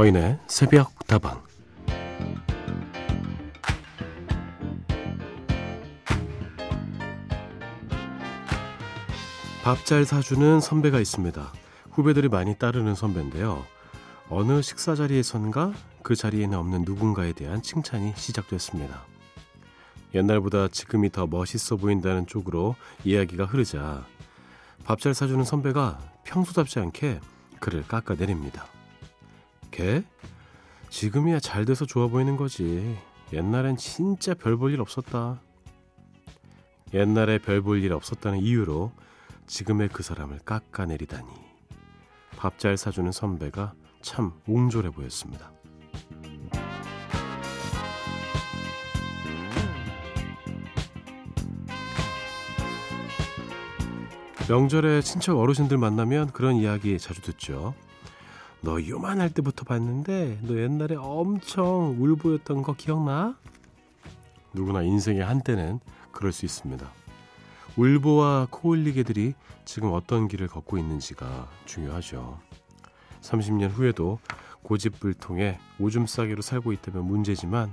서인의 새벽 다방 밥 잘 사주는 선배가 있습니다. 후배들이 많이 따르는 선배인데요. 어느 식사 자리에선가 그 자리에는 없는 누군가에 대한 칭찬이 시작됐습니다. 옛날보다 지금이 더 멋있어 보인다는 쪽으로 이야기가 흐르자 밥 잘 사주는 선배가 평소답지 않게 그를 깎아내립니다. 걔? 지금이야 잘 돼서 좋아 보이는 거지. 옛날엔 진짜 별 볼 일 없었다. 옛날에 별 볼 일 없었다는 이유로 지금의 그 사람을 깎아내리다니. 밥 잘 사주는 선배가 참 옹졸해 보였습니다. 명절에 친척 어르신들 만나면 그런 이야기 자주 듣죠. 너 요만할 때부터 봤는데 너 옛날에 엄청 울보였던 거 기억나? 누구나 인생의 한때는 그럴 수 있습니다. 울보와 코올리개들이 지금 어떤 길을 걷고 있는지가 중요하죠. 30년 후에도 고집불통에 오줌 싸개로 살고 있다면 문제지만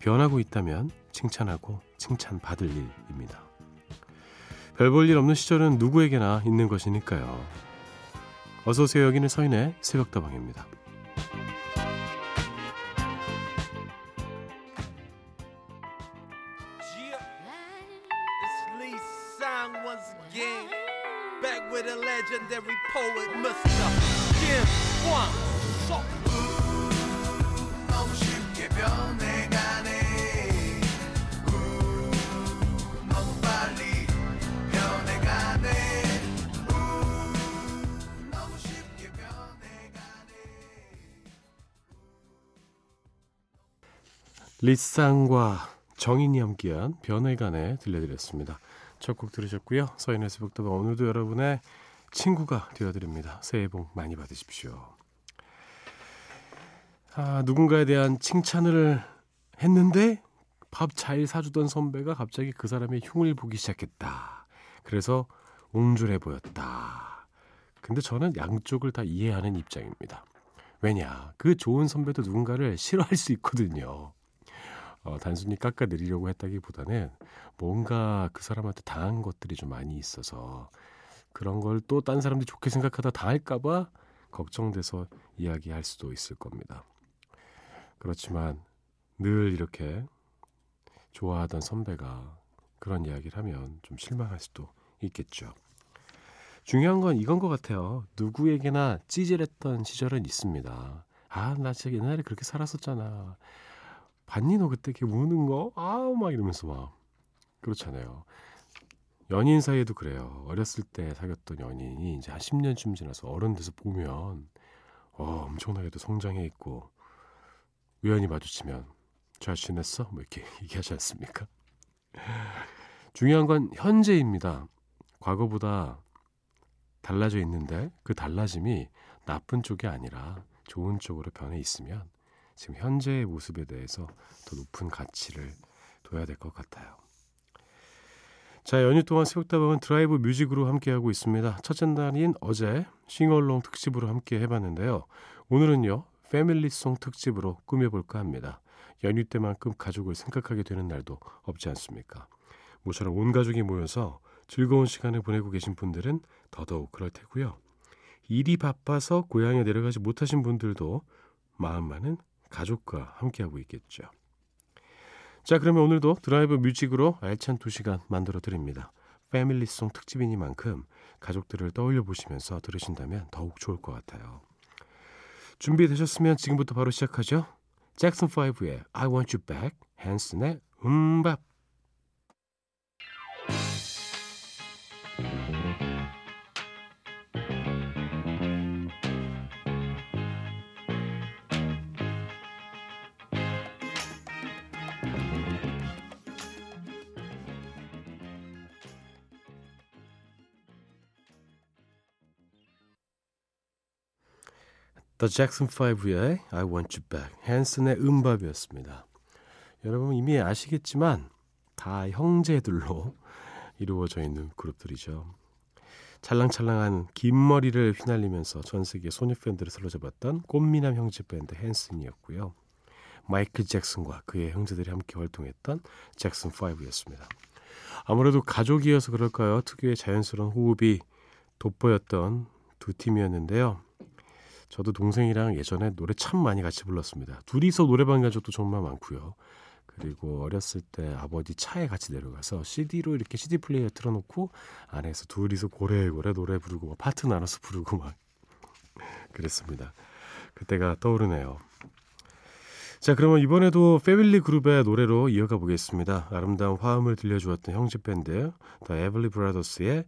변하고 있다면 칭찬하고 칭찬받을 일입니다. 별 볼 일 없는 시절은 누구에게나 있는 것이니까요. 어서 오세요. 여기는 서인의 새벽다방입니다. 리쌍과 정인이 함께한 변해간에 들려드렸습니다. 첫 곡 들으셨고요. 서인의 새벽도가 오늘도 여러분의 친구가 되어드립니다. 새해 복 많이 받으십시오. 아, 누군가에 대한 칭찬을 했는데 밥 잘 사주던 선배가 갑자기 그 사람의 흉을 보기 시작했다. 그래서 옹졸해 보였다. 근데 저는 양쪽을 다 이해하는 입장입니다. 왜냐, 그 좋은 선배도 누군가를 싫어할 수 있거든요. 어, 단순히 깎아내리려고 했다기보다는 뭔가 그 사람한테 당한 것들이 좀 많이 있어서 그런 걸 또 딴 사람들이 좋게 생각하다 당할까봐 걱정돼서 이야기할 수도 있을 겁니다. 그렇지만 늘 이렇게 좋아하던 선배가 그런 이야기를 하면 좀 실망할 수도 있겠죠. 중요한 건 이건 것 같아요. 누구에게나 찌질했던 시절은 있습니다. 아, 나 진짜 옛날에 그렇게 살았었잖아. 봤니 너 그때 걔 우는 거? 아우 막 이러면서 막 그렇잖아요. 연인 사이에도 그래요. 어렸을 때 사귀었던 연인이 이제 한 10년쯤 지나서 어른 돼서 보면 어, 엄청나게도 성장해 있고 우연히 마주치면 잘 지냈어? 뭐 이렇게 얘기하지 않습니까? 중요한 건 현재입니다. 과거보다 달라져 있는데 그 달라짐이 나쁜 쪽이 아니라 좋은 쪽으로 변해 있으면 지금 현재의 모습에 대해서 더 높은 가치를 둬야 될 것 같아요. 자, 연휴 동안 새벽다방은 drive music으로 함께하고 있습니다. 첫째 날인 어제 싱얼롱 특집으로 함께 해봤는데요. 오늘은요, family song 특집으로 꾸며볼까 합니다. 연휴 때만큼 가족을 생각하게 되는 날도 없지 않습니까? 모처럼 온 가족이 모여서 즐거운 시간을 보내고 계신 분들은 더더욱 그럴 테고요. 일이 바빠서 고향에 내려가지 못하신 분들도 마음만은 가족과 함께하고 있겠죠. 자, 그러면 오늘도 드라이브 뮤직으로 알찬 2시간 만들어 드립니다. 패밀리송 특집이니만큼 가족들을 떠올려 보시면서 들으신다면 더욱 좋을 것 같아요. 준비되셨으면 지금부터 바로 시작하죠. 잭슨 5의 I Want You Back, 헨슨의 음밥. The Jackson 5의 I Want You Back, 헨슨의 음밥이었습니다. 여러분 이미 아시겠지만 다 형제들로 이루어져 있는 그룹들이죠. 찰랑찰랑한 긴 머리를 휘날리면서 전 세계 소녀 팬들을 사로잡았던 꽃미남 형제 밴드 헨슨이었고요. 마이클 잭슨과 그의 형제들이 함께 활동했던 잭슨 5였습니다. 아무래도 가족이어서 그럴까요? 특유의 자연스러운 호흡이 돋보였던 두 팀이었는데요. 저도 동생이랑 예전에 노래 참 많이 같이 불렀습니다. 둘이서 노래방 간 적도 정말 많고요. 그리고 어렸을 때 아버지 차에 같이 내려가서 CD로 이렇게 CD 플레이어 틀어놓고 안에서 둘이서 고래고래 노래 부르고 막 파트 나눠서 부르고 막 그랬습니다. 그때가 떠오르네요. 자, 그러면 이번에도 패밀리 그룹의 노래로 이어가 보겠습니다. 아름다운 화음을 들려주었던 형제 밴드 The Everly Brothers의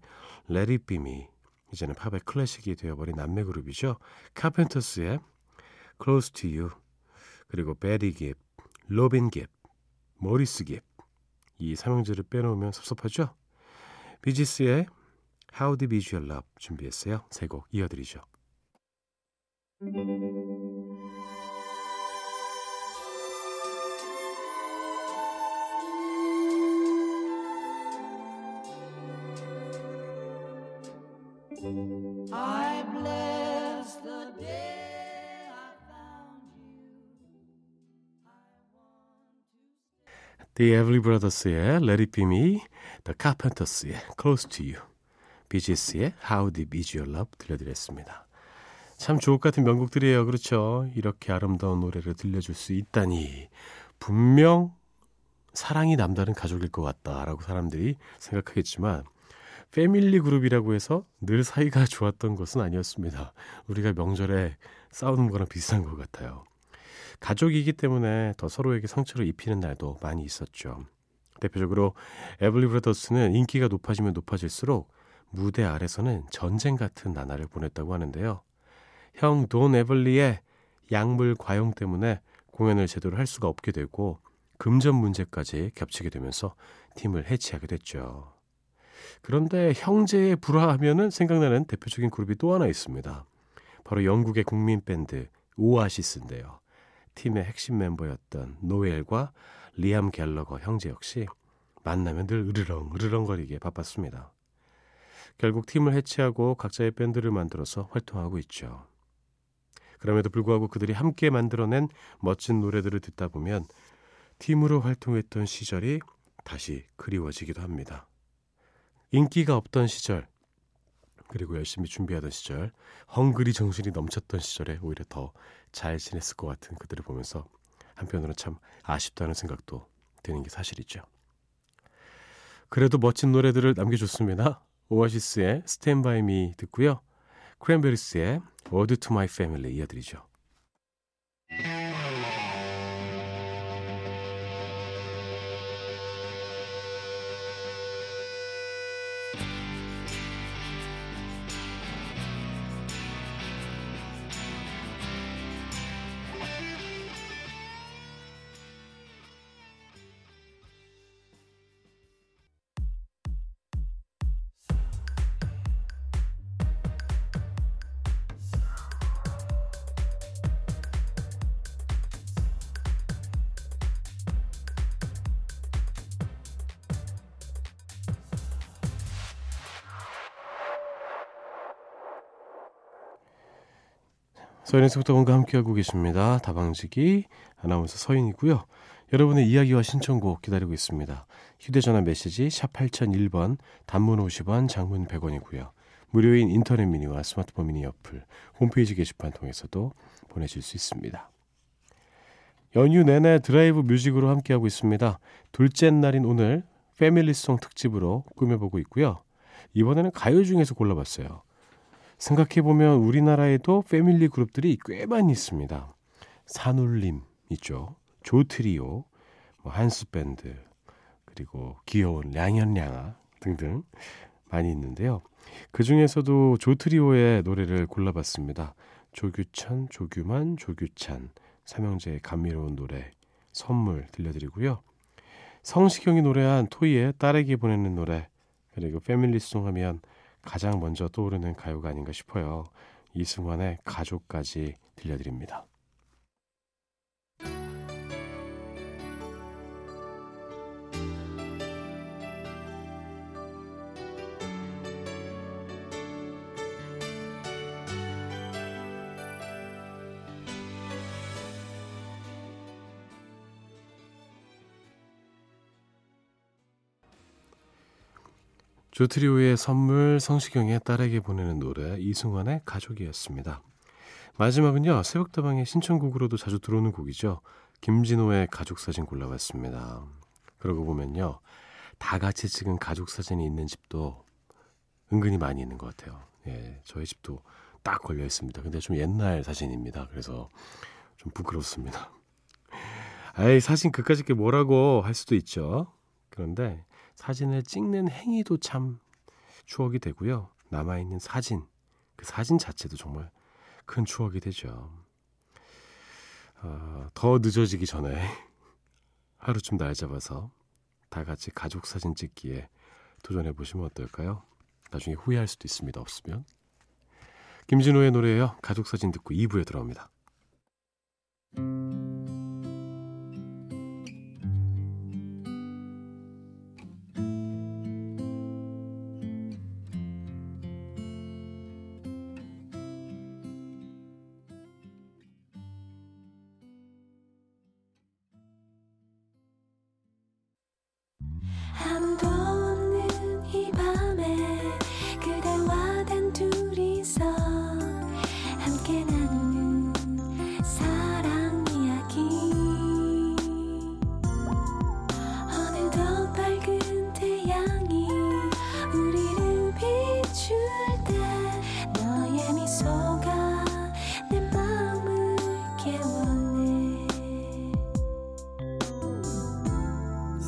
Let It Be Me 이제는 팝의 클래식이 되어버린 남매 그룹이죠. 카펜터스의 Close to You 그리고 베리 깁, 로빈 깁, 모리스 깁. 이 삼형제를 빼놓으면 섭섭하죠? 비지스의 How Deep Is Your Love 준비했어요. 세 곡 이어드리죠. I bless the day I found you. The Everly Brothers의 Let It Be Me, The Carpenters의 Close to You, 비지스의 How Deep Is Your Love 들려드렸습니다. 참 주옥 같은 명곡들이에요. 그렇죠? 이렇게 아름다운 노래를 들려줄 수 있다니 분명 사랑이 남다른 가족일 것 같다라고 사람들이 생각하겠지만 패밀리 그룹이라고 해서 늘 사이가 좋았던 것은 아니었습니다. 우리가 명절에 싸우는 거랑 비슷한 것 같아요. 가족이기 때문에 더 서로에게 상처를 입히는 날도 많이 있었죠. 대표적으로 에블리 브라더스는 인기가 높아지면 높아질수록 무대 아래서는 전쟁 같은 나날을 보냈다고 하는데요. 형 돈 에블리의 약물 과용 때문에 공연을 제대로 할 수가 없게 되고 금전 문제까지 겹치게 되면서 팀을 해체하게 됐죠. 그런데 형제의 불화하면은 생각나는 대표적인 그룹이 또 하나 있습니다. 바로 영국의 국민 밴드 오아시스인데요. 팀의 핵심 멤버였던 노엘과 리암 갤러거 형제 역시 만나면 늘 으르렁 으르렁거리게 바빴습니다. 결국 팀을 해체하고 각자의 밴드를 만들어서 활동하고 있죠. 그럼에도 불구하고 그들이 함께 만들어낸 멋진 노래들을 듣다 보면 팀으로 활동했던 시절이 다시 그리워지기도 합니다. 인기가 없던 시절, 그리고 열심히 준비하던 시절, 헝그리 정신이 넘쳤던 시절에 오히려 더 잘 지냈을 것 같은 그들을 보면서 한편으로는 참 아쉽다는 생각도 드는 게 사실이죠. 그래도 멋진 노래들을 남겨줬습니다. 오아시스의 By Me 듣고요. 크랜베리스의 Word to My Family 이어드리죠. 서인의 새벽다방 함께하고 계십니다. 다방지기 아나운서 서인이고요. 여러분의 이야기와 신청곡 기다리고 있습니다. 휴대전화 메시지 샵 8001번 단문 50원 장문 100원이고요. 무료인 인터넷 미니와 스마트폰 미니 어플 홈페이지 게시판 통해서도 보내실 수 있습니다. 연휴 내내 drive music으로 함께하고 있습니다. 둘째 날인 오늘 family song 특집으로 꾸며보고 있고요. 이번에는 가요 중에서 골라봤어요. 생각해보면 우리나라에도 패밀리 그룹들이 꽤 많이 있습니다. 산울림 있죠. 조트리오, 뭐 한스밴드, 그리고 귀여운 량현량아 등등 많이 있는데요. 그 중에서도 조트리오의 노래를 골라봤습니다. 조규찬, 조규만, 조규찬 삼형제의 감미로운 노래 선물 들려드리고요. 성시경이 노래한 토이의 딸에게 보내는 노래 그리고 패밀리송 하면 가장 먼저 떠오르는 가요가 아닌가 싶어요. 이승환의 가족까지 들려드립니다. 조트리오의 선물 성시경의 딸에게 보내는 노래 이승환의 가족이었습니다. 마지막은요. 새벽다방의 신청곡으로도 자주 들어오는 곡이죠. 김진호의 가족사진 골라봤습니다. 그러고 보면요. 다 같이 찍은 가족사진이 있는 집도 은근히 많이 있는 것 같아요. 예, 저희 집도 딱 걸려 있습니다. 근데 좀 옛날 사진입니다. 그래서 좀 부끄럽습니다. 아이, 사진 그까짓 게 뭐라고 할 수도 있죠. 그런데 사진을 찍는 행위도 참 추억이 되고요. 남아있는 사진, 그 사진 자체도 정말 큰 추억이 되죠. 어, 더 늦어지기 전에 하루쯤 날 잡아서 다 같이 가족 사진 찍기에 도전해 보시면 어떨까요? 나중에 후회할 수도 있습니다. 없으면. 김진호의 노래예요. 가족 사진 듣고 2부에 들어옵니다.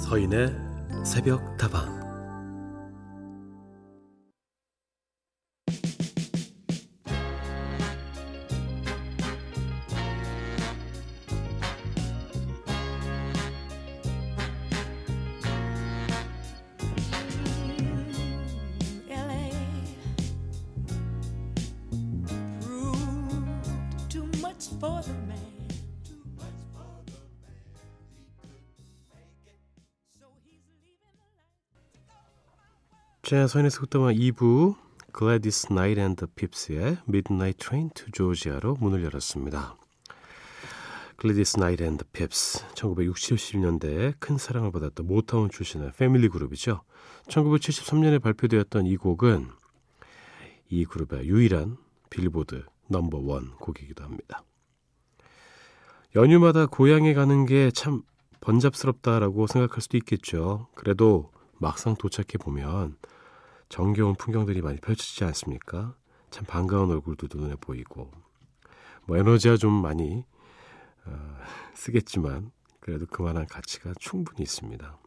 서인의 새벽 다방 자, 서인의 속담화 2부 Gladys Knight and the Pips의 Midnight Train to Georgia로 문을 열었습니다. Gladys Knight and the Pips 1960년대에 큰 사랑을 받았던 모타운 출신의 패밀리 그룹이죠. 1973년에 발표되었던 이 곡은 이 그룹의 유일한 빌보드 넘버원 곡이기도 합니다. 연휴마다 고향에 가는 게 참 번잡스럽다라고 생각할 수도 있겠죠. 그래도 막상 도착해 보면 정겨운 풍경들이 많이 펼쳐지지 않습니까? 참 반가운 얼굴도 눈에 보이고 뭐 에너지가 좀 많이 어, 쓰겠지만 그래도 그만한 가치가 충분히 있습니다.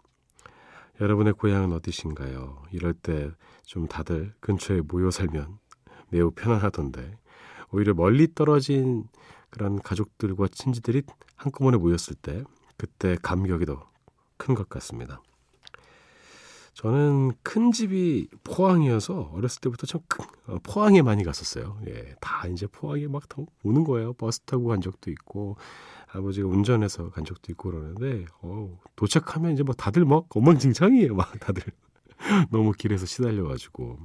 여러분의 고향은 어디신가요? 이럴 때 좀 다들 근처에 모여 살면 매우 편안하던데 오히려 멀리 떨어진 그런 가족들과 친지들이 한꺼번에 모였을 때 그때 감격이 더 큰 것 같습니다. 저는 큰 집이 포항이어서 어렸을 때부터 참 큰, 어, 포항에 많이 갔었어요. 예, 다 이제 포항에 막 오는 거예요. 버스 타고 간 적도 있고 아버지가 운전해서 간 적도 있고 그러는데 어, 도착하면 이제 뭐 다들 막 엉망진창이에요. 막 다들 너무 길에서 시달려가지고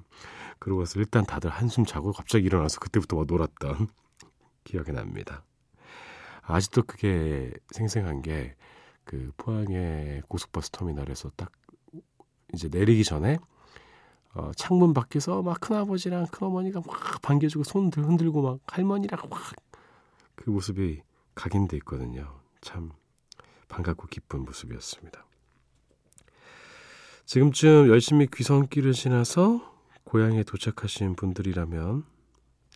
그러고 나서 일단 다들 한숨 자고 갑자기 일어나서 그때부터 막 놀았던 기억이 납니다. 아직도 그게 생생한 게 그 포항의 고속버스 터미널에서 딱 이제 내리기 전에 어, 창문 밖에서 막 큰아버지랑 큰어머니가 막 반겨주고 손 흔들고 막 할머니랑 막 그 모습이 각인돼 있거든요. 참 반갑고 기쁜 모습이었습니다. 지금쯤 열심히 귀성길을 지나서 고향에 도착하신 분들이라면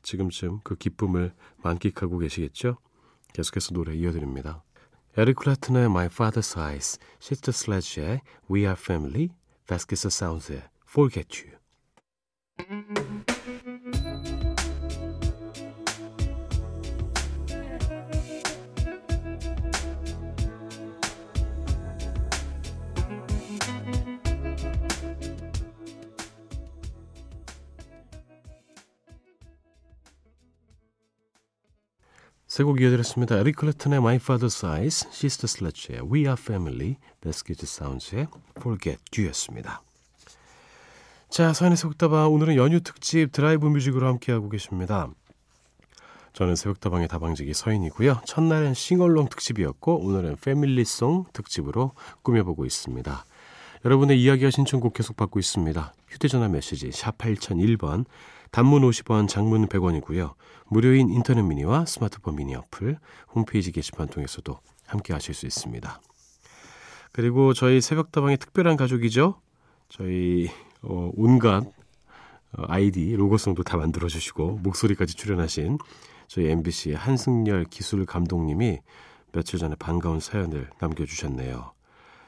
지금쯤 그 기쁨을 만끽하고 계시겠죠? 계속해서 노래 이어드립니다. 에릭 클라튼의 My Father's Eyes, 시스터 슬레지의 We Are Family, 바스케즈 사운즈의 Forget You. 세곡 이어드렸습니다. 에릭 클레튼의 My Father's Eyes, 시스터 슬레지의 We Are Family, 바스케즈 사운즈의 Forget You였습니다. 자, 서인의 새벽다방 오늘은 연휴 특집 drive music으로 함께하고 계십니다. 저는 새벽다방의 다방지기 서인이고요. 첫날은 싱얼롱 특집이었고 오늘은 family song 특집으로 꾸며보고 있습니다. 여러분의 이야기와 신청곡 계속 받고 있습니다. 휴대전화 메시지 샵 8001번, 단문 50원, 장문 100원이고요. 무료인 인터넷 미니와 스마트폰 미니 어플, 홈페이지 게시판 통해서도 함께 하실 수 있습니다. 그리고 저희 새벽다방의 특별한 가족이죠. 저희 어, 온갖 어, 아이디, 로고송도 다 만들어주시고 목소리까지 출연하신 저희 MBC의 한승열 기술 감독님이 며칠 전에 반가운 사연을 남겨주셨네요.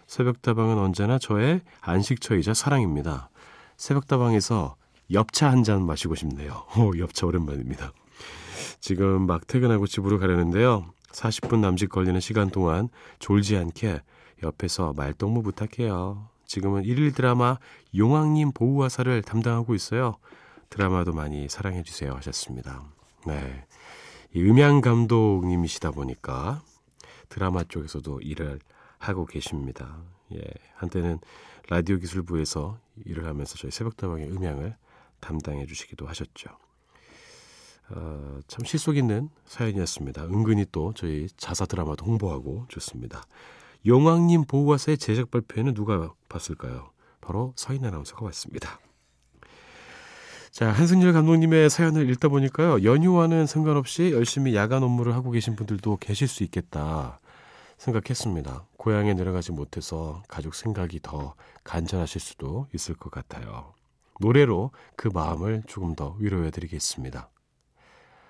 새벽다방은 언제나 저의 안식처이자 사랑입니다. 새벽다방에서 엽차 한 잔 마시고 싶네요. 오, 엽차 오랜만입니다. 지금 막 퇴근하고 집으로 가려는데요. 40분 남짓 걸리는 시간 동안 졸지 않게 옆에서 말동무 부탁해요. 지금은 일일 드라마 용왕님 보호화사를 담당하고 있어요. 드라마도 많이 사랑해 주세요 하셨습니다. 네. 이 음향 감독님이시다 보니까 드라마 쪽에서도 일을 하고 계십니다. 예. 한때는 라디오 기술부에서 일을 하면서 저희 새벽다방의 음향을 담당해 주시기도 하셨죠. 어, 참 실속 있는 사연이었습니다. 은근히 또 저희 자사 드라마도 홍보하고 좋습니다. 용왕님 보호화사의 제작 발표에는 누가 봤을까요? 바로 서인 아나운서가 왔습니다. 자, 한승열 감독님의 사연을 읽다 보니까요. 연휴와는 상관없이 열심히 야간 업무를 하고 계신 분들도 계실 수 있겠다 생각했습니다. 고향에 내려가지 못해서 가족 생각이 더 간절하실 수도 있을 것 같아요. 노래로 그 마음을 조금 더 위로해 드리겠습니다.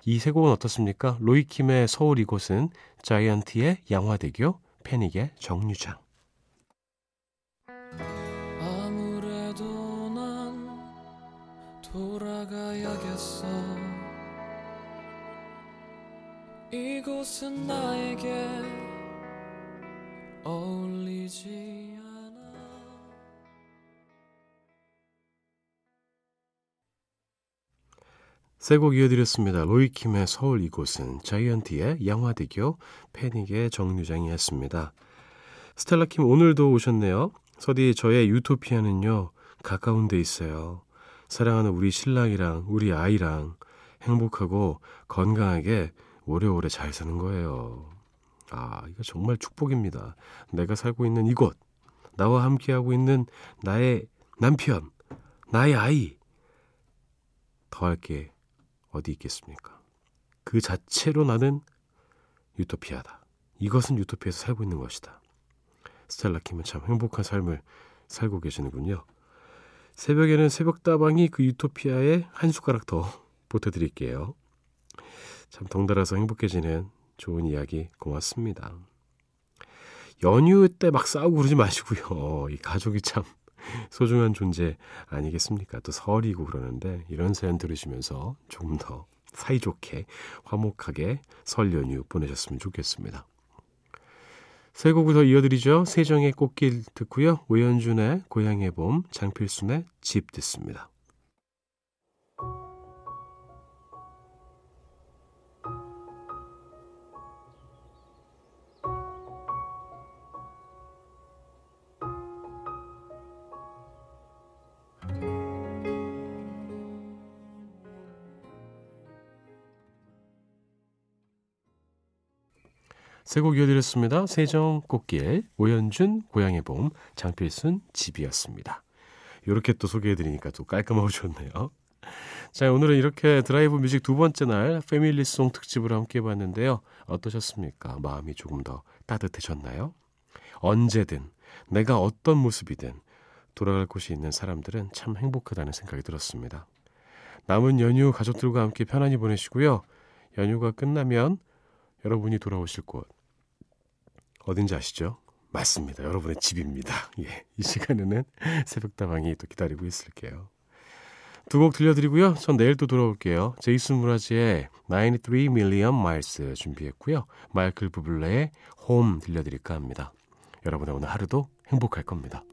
이 세 곡은 어떻습니까? 로이킴의 서울 이곳은 자이언티의 양화대교 패닉의 정류장. 아무래도 난 돌아가야겠어. 이곳은 나에게 어울리지 세곡 이어드렸습니다. 로이킴의 서울 이곳은 자이언티의 양화대교 패닉의 정류장이었습니다. 스텔라킴 오늘도 오셨네요. 서디 저의 유토피아는요 가까운 데 있어요. 사랑하는 우리 신랑이랑 우리 아이랑 행복하고 건강하게 오래오래 잘 사는 거예요. 아 이거 정말 축복입니다. 내가 살고 있는 이곳 나와 함께하고 있는 나의 남편 나의 아이 더할 게 어디 있겠습니까? 그 자체로 나는 유토피아다. 이것은 유토피아에서 살고 있는 것이다. 스텔라 킴은 참 행복한 삶을 살고 계시는군요. 새벽에는 새벽다방이 그 유토피아에 한 숟가락 더 보태드릴게요. 참 덩달아서 행복해지는 좋은 이야기 고맙습니다. 연휴 때 막 싸우고 그러지 마시고요. 이 가족이 참 소중한 존재 아니겠습니까? 또 설이고 그러는데 이런 사연 들으시면서 조금 더 사이좋게 화목하게 설 연휴 보내셨으면 좋겠습니다. 세 곡을 더 이어드리죠. 세정의 꽃길 듣고요. 오연준의 고향의 봄, 장필순의 집 듣습니다. 세곡 이어드렸습니다. 세정 꽃길, 오연준 고향의 봄, 장필순 집이었습니다. 이렇게 또 소개해드리니까 또 깔끔하고 좋네요. 자, 오늘은 이렇게 drive music 두 번째 날 family song 특집으로 함께 해봤는데요. 어떠셨습니까? 마음이 조금 더 따뜻해졌나요? 언제든 내가 어떤 모습이든 돌아갈 곳이 있는 사람들은 참 행복하다는 생각이 들었습니다. 남은 연휴 가족들과 함께 편안히 보내시고요. 연휴가 끝나면 여러분이 돌아오실 곳 어딘지 아시죠? 맞습니다. 여러분의 집입니다. 예. 이 시간에는 새벽다방이 또 기다리고 있을게요. 두 곡 들려드리고요. 전 내일 또 돌아올게요. 제이슨 무라지의 93 Million Miles 준비했고요. 마이클 부블레의 Home 들려드릴까 합니다. 여러분의 오늘 하루도 행복할 겁니다.